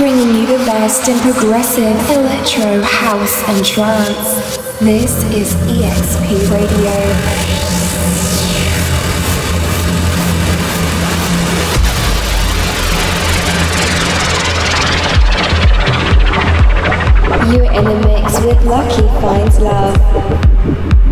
bringing you the best in progressive electro, house, and trance. This is EXP Radio. You're in a mix with Lucky Finds Love.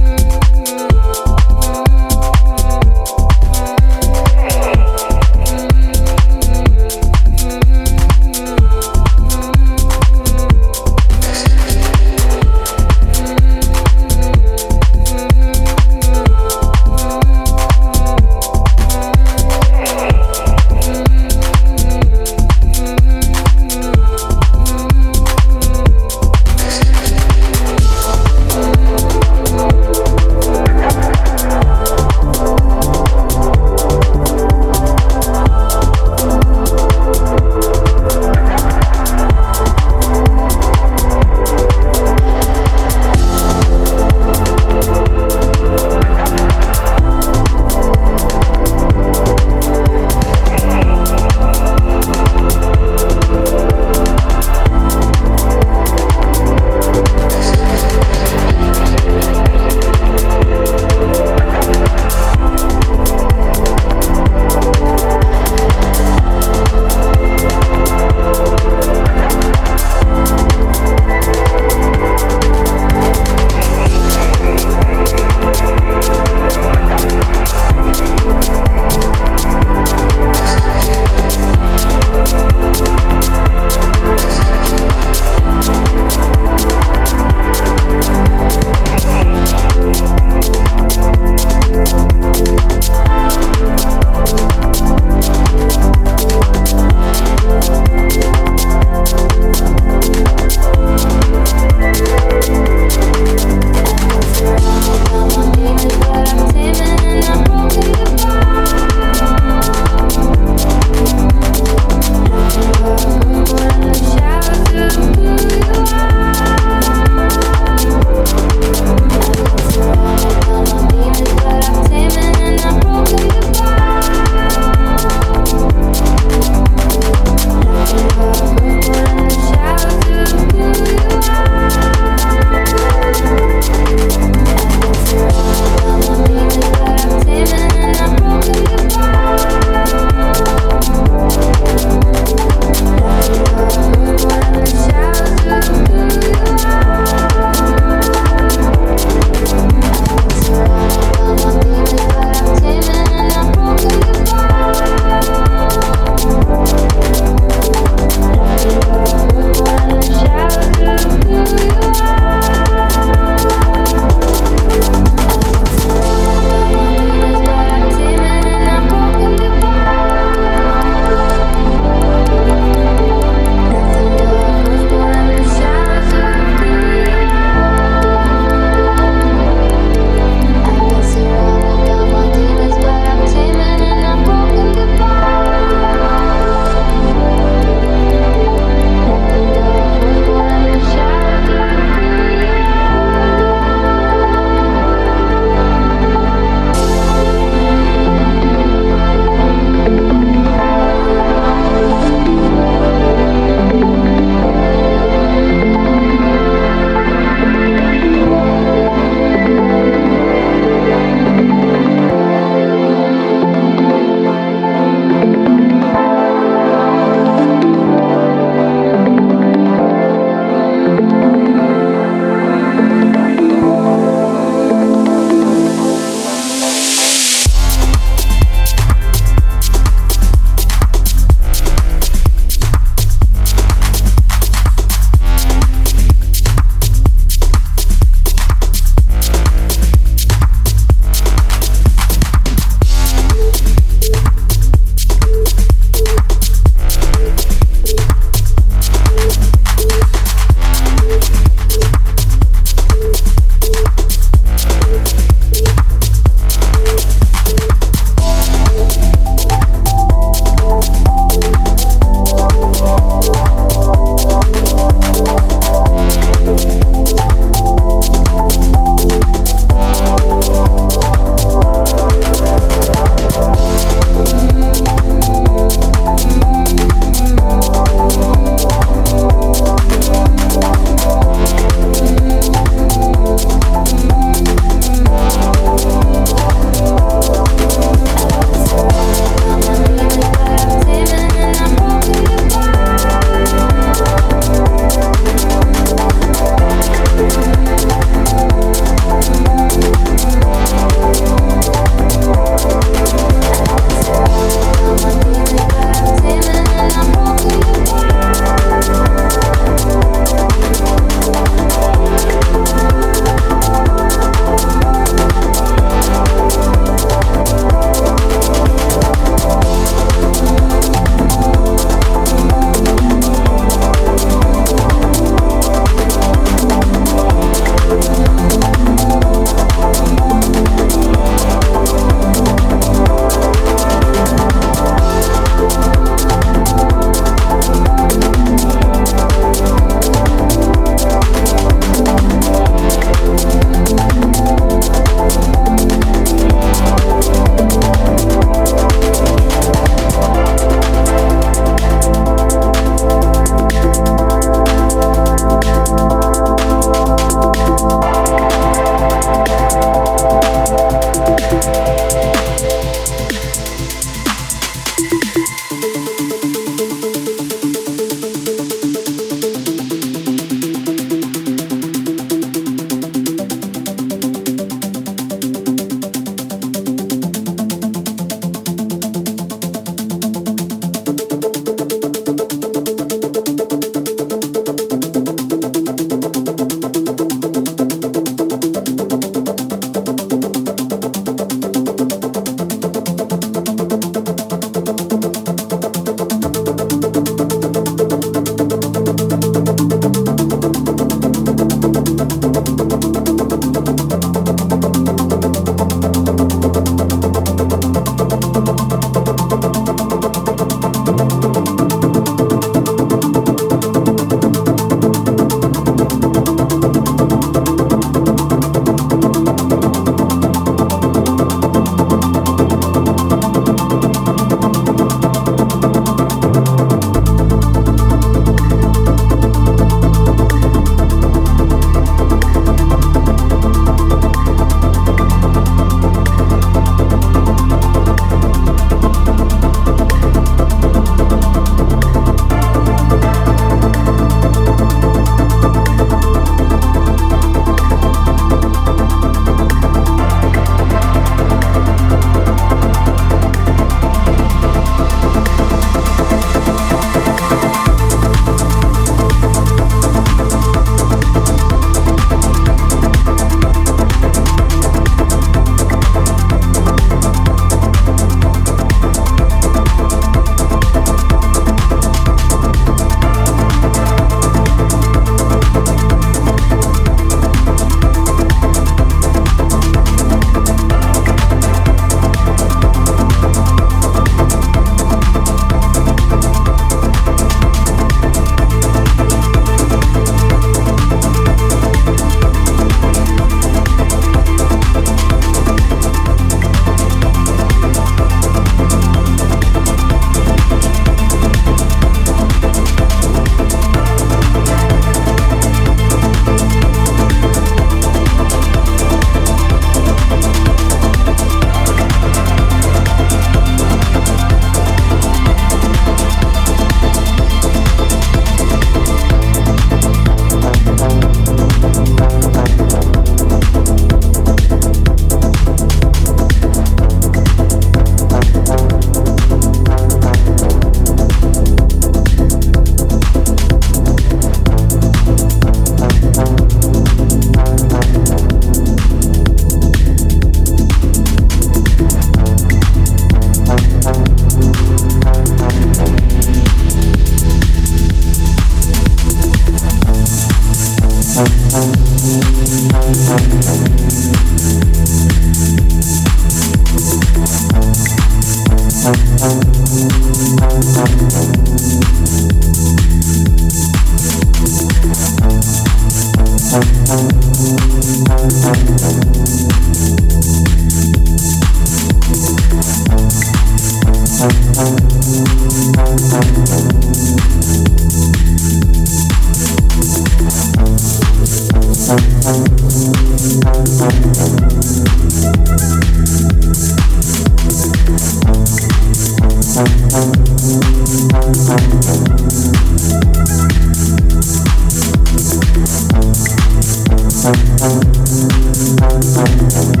Thank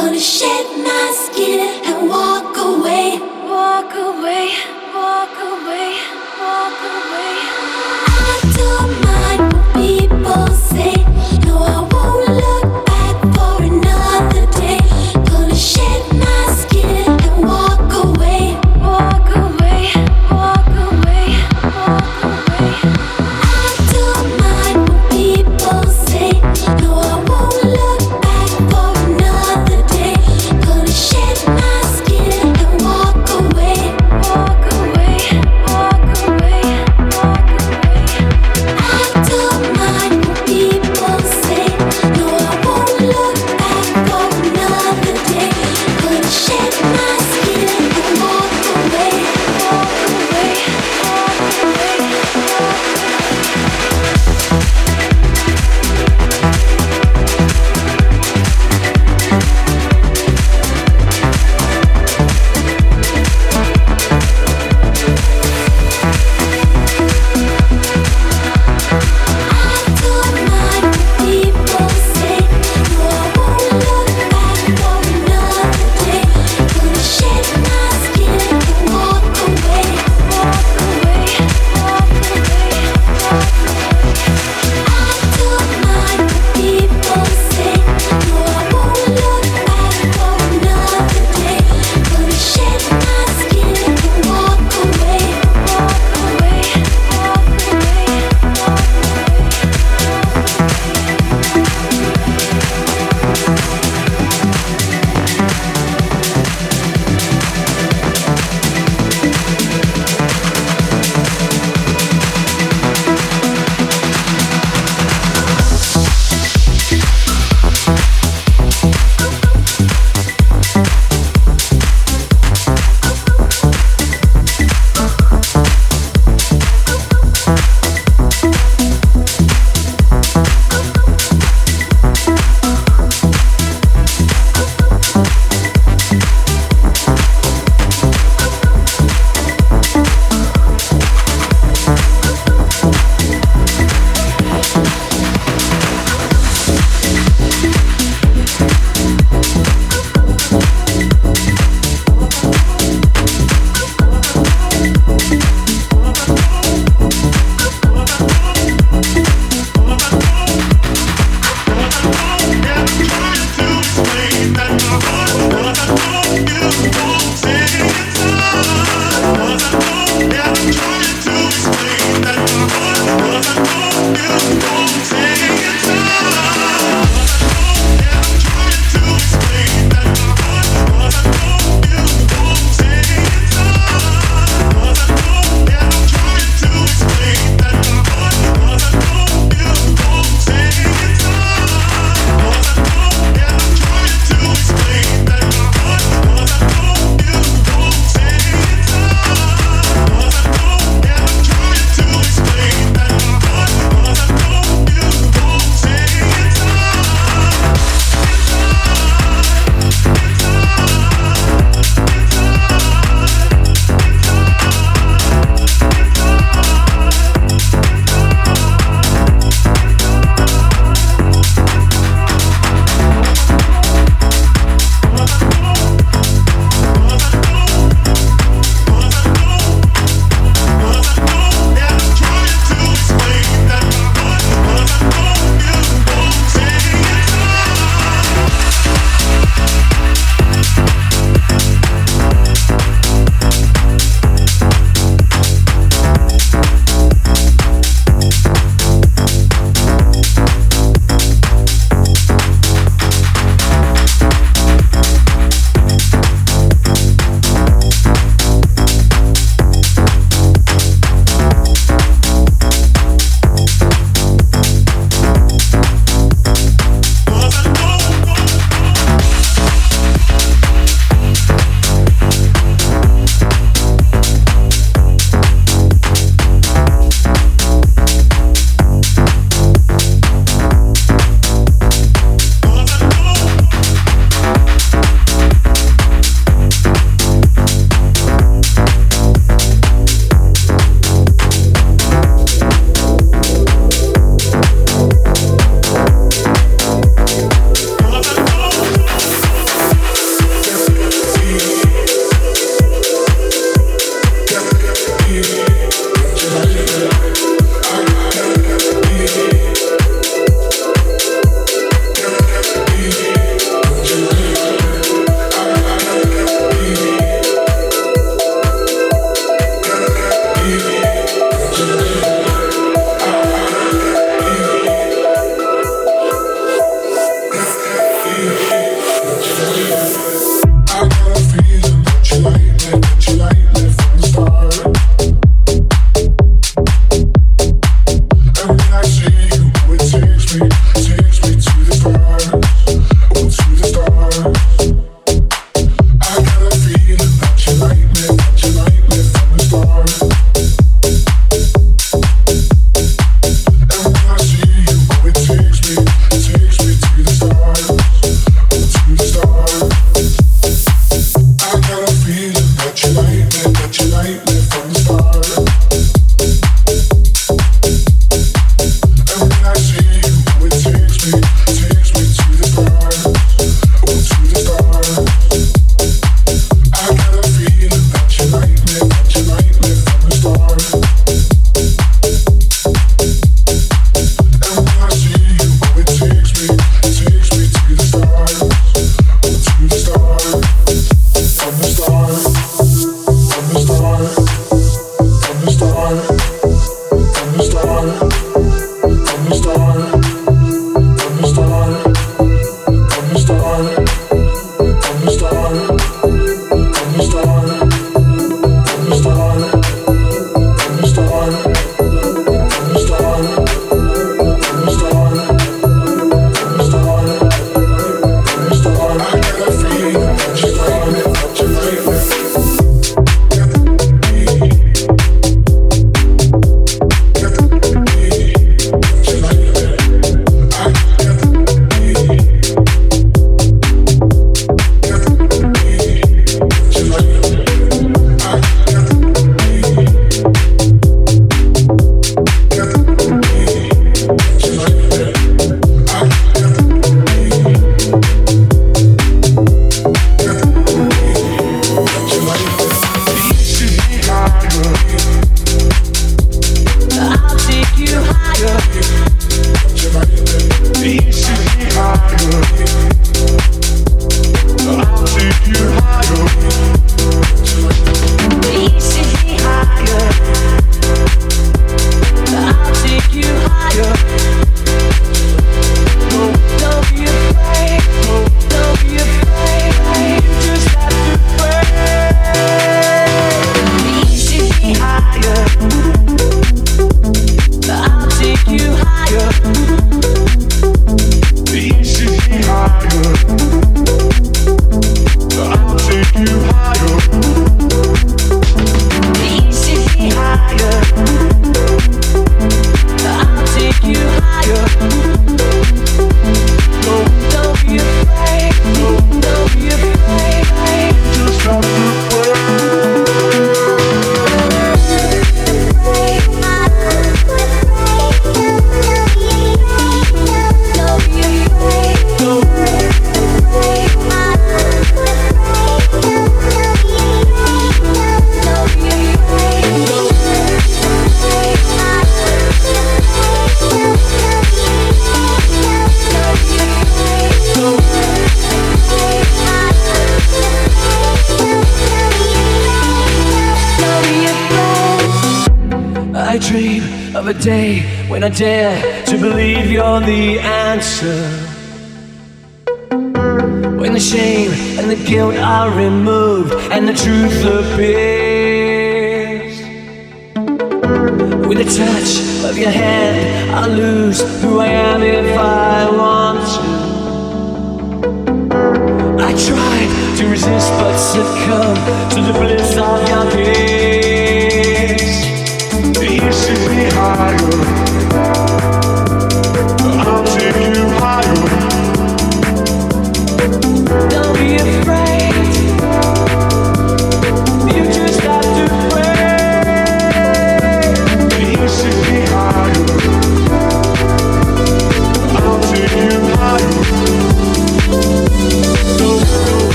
gonna shed my skin and walk away, walk away.